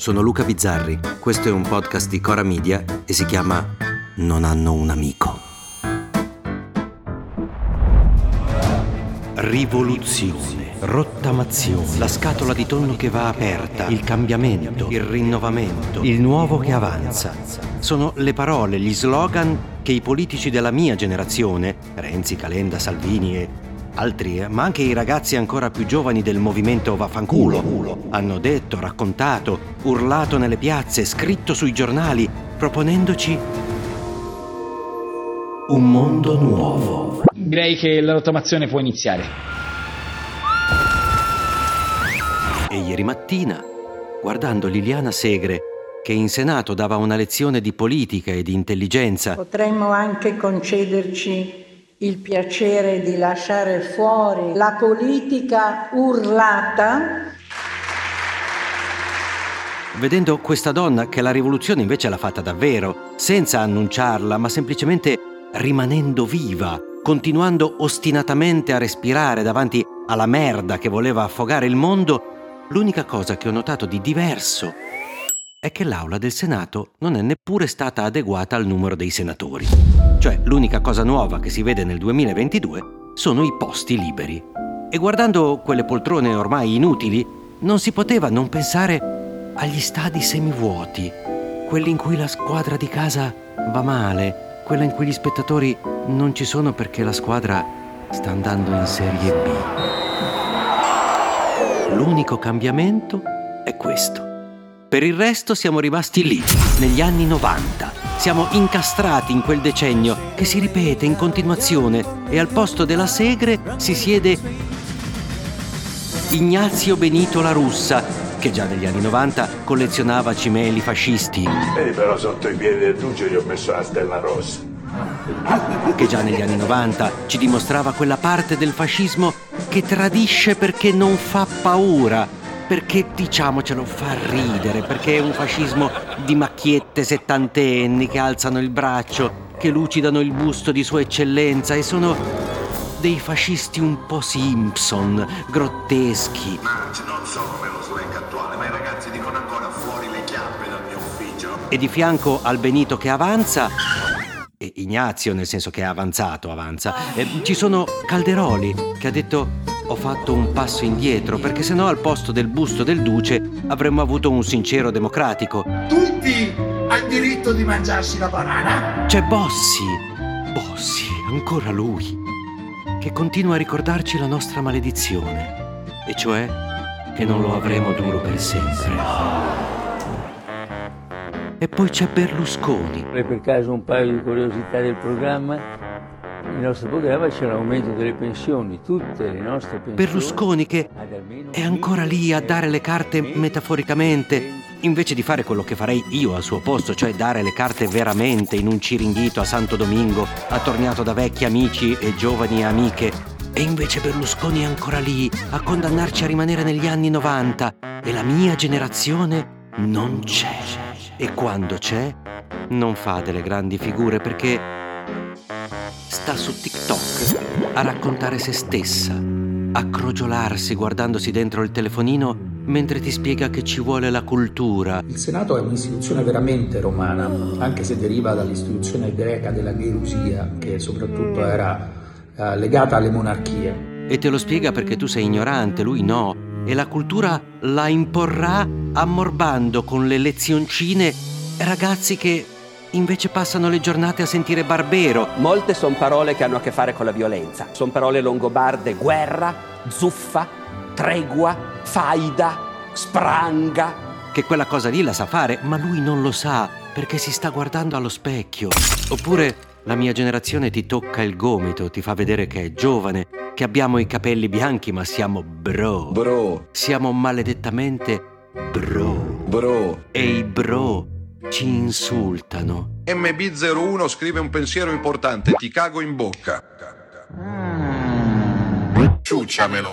sono Luca Bizzarri, questo è un podcast di Cora Media e si chiama Non hanno un amico. Rivoluzione, rottamazione, la scatola di tonno che va aperta, il cambiamento, il rinnovamento, il nuovo che avanza. Sono le parole, gli slogan che i politici della mia generazione, Renzi, Calenda, Salvini e altri, eh, ma anche i ragazzi ancora più giovani del movimento Vaffanculo, hanno detto, raccontato, urlato nelle piazze, scritto sui giornali, proponendoci un mondo nuovo. Direi che la rottamazione può iniziare. E ieri mattina, guardando Liliana Segre, che in Senato dava una lezione di politica e di intelligenza, potremmo anche concederci il piacere di lasciare fuori la politica urlata. Vedendo questa donna che la rivoluzione invece l'ha fatta davvero, senza annunciarla, ma semplicemente rimanendo viva, continuando ostinatamente a respirare davanti alla merda che voleva affogare il mondo, l'unica cosa che ho notato di diverso è che l'aula del Senato non è neppure stata adeguata al numero dei senatori. Cioè, l'unica cosa nuova che si vede nel 2022 sono i posti liberi. E guardando quelle poltrone ormai inutili, non si poteva non pensare agli stadi semivuoti, quelli in cui la squadra di casa va male, quella in cui gli spettatori non ci sono perché la squadra sta andando in Serie B. L'unico cambiamento è questo. Per il resto siamo rimasti lì, negli anni 90. Siamo incastrati in quel decennio che si ripete in continuazione e al posto della Segre si siede Ignazio Benito La Russa, che già negli anni 90 collezionava cimeli fascisti. Vedi però sotto i piedi del duce gli ho messo la stella rossa. Che già negli anni 90 ci dimostrava quella parte del fascismo che tradisce perché non fa paura perché diciamocelo fa ridere, perché è un fascismo di macchiette settantenni che alzano il braccio, che lucidano il busto di Sua Eccellenza e sono dei fascisti un po' Simpson, grotteschi. Marge, non so come lo slang attuale, ma i ragazzi dicono ancora fuori le chiappe dal mio ufficio. E di fianco al Benito che avanza e Ignazio, nel senso che è avanzato, avanza, eh, ci sono Calderoli che ha detto ho fatto un passo indietro perché sennò al posto del busto del duce avremmo avuto un sincero democratico. Tutti hanno diritto di mangiarsi la banana. C'è Bossi, Bossi, ancora lui, che continua a ricordarci la nostra maledizione, e cioè che non lo avremo duro per sempre. E poi c'è Berlusconi. Per caso un paio di curiosità del programma? Nel nostro programma c'è l'aumento delle pensioni, tutte le nostre pensioni. Berlusconi che è ancora lì a dare le carte metaforicamente, invece di fare quello che farei io al suo posto, cioè dare le carte veramente in un ciringhito a Santo Domingo, attorniato da vecchi amici e giovani amiche. E invece Berlusconi è ancora lì a condannarci a rimanere negli anni 90 e la mia generazione non c'è. E quando c'è, non fa delle grandi figure perché sta su TikTok a raccontare se stessa, a crogiolarsi guardandosi dentro il telefonino mentre ti spiega che ci vuole la cultura. Il Senato è un'istituzione veramente romana, anche se deriva dall'istituzione greca della gerusia, che soprattutto era eh, legata alle monarchie. E te lo spiega perché tu sei ignorante, lui no. E la cultura la imporrà ammorbando con le lezioncine ragazzi che invece passano le giornate a sentire Barbero. Molte sono parole che hanno a che fare con la violenza. Sono parole longobarde, guerra, zuffa, tregua, faida, spranga. Che quella cosa lì la sa fare, ma lui non lo sa perché si sta guardando allo specchio. Oppure la mia generazione ti tocca il gomito, ti fa vedere che è giovane, che abbiamo i capelli bianchi ma siamo bro. Bro. Siamo maledettamente bro. Bro. E i bro ci insultano. MB01 scrive un pensiero importante, ti cago in bocca. Ciucciamelo.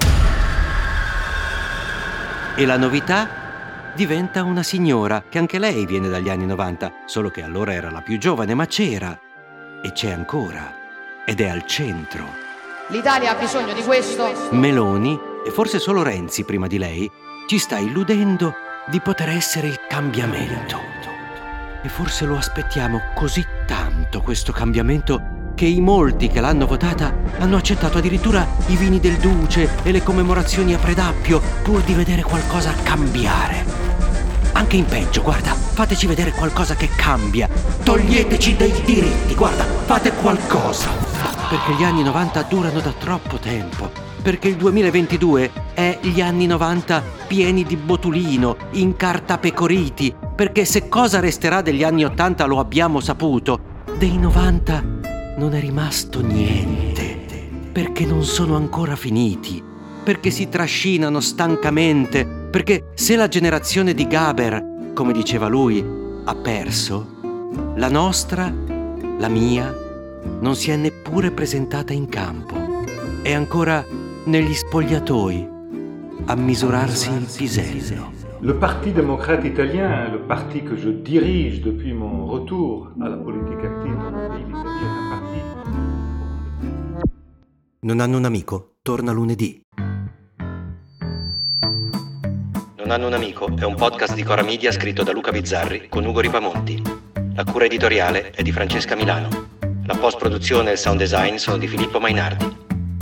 E la novità diventa una signora che anche lei viene dagli anni 90, solo che allora era la più giovane, ma c'era e c'è ancora ed è al centro. L'Italia ha bisogno di questo. Meloni, e forse solo Renzi prima di lei, ci sta illudendo di poter essere il cambiamento. E forse lo aspettiamo così tanto questo cambiamento che i molti che l'hanno votata hanno accettato addirittura i vini del duce e le commemorazioni a Predappio pur di vedere qualcosa cambiare. Anche in peggio, guarda, fateci vedere qualcosa che cambia. Toglieteci dei diritti, guarda, fate qualcosa. Perché gli anni 90 durano da troppo tempo. Perché il 2022 è gli anni 90 pieni di botulino, incartapecoriti. Perché se cosa resterà degli anni 80 lo abbiamo saputo. Dei 90 non è rimasto niente, perché non sono ancora finiti, perché si trascinano stancamente, perché se la generazione di Gaber, come diceva lui, ha perso, la nostra, la mia, non si è neppure presentata in campo. È ancora negli spogliatoi a misurarsi il pisello. Le Parti démocrate italien, le parti que je dirige depuis mon retour à la politique active dans mon pays, est un parti. Non hanno un amico? Torna lunedì. Non hanno un amico è un podcast di Cora Media scritto da Luca Bizzarri con Ugo Ripamonti. La cura editoriale è di Francesca Milano. La post-produzione e il sound design sono di Filippo Mainardi.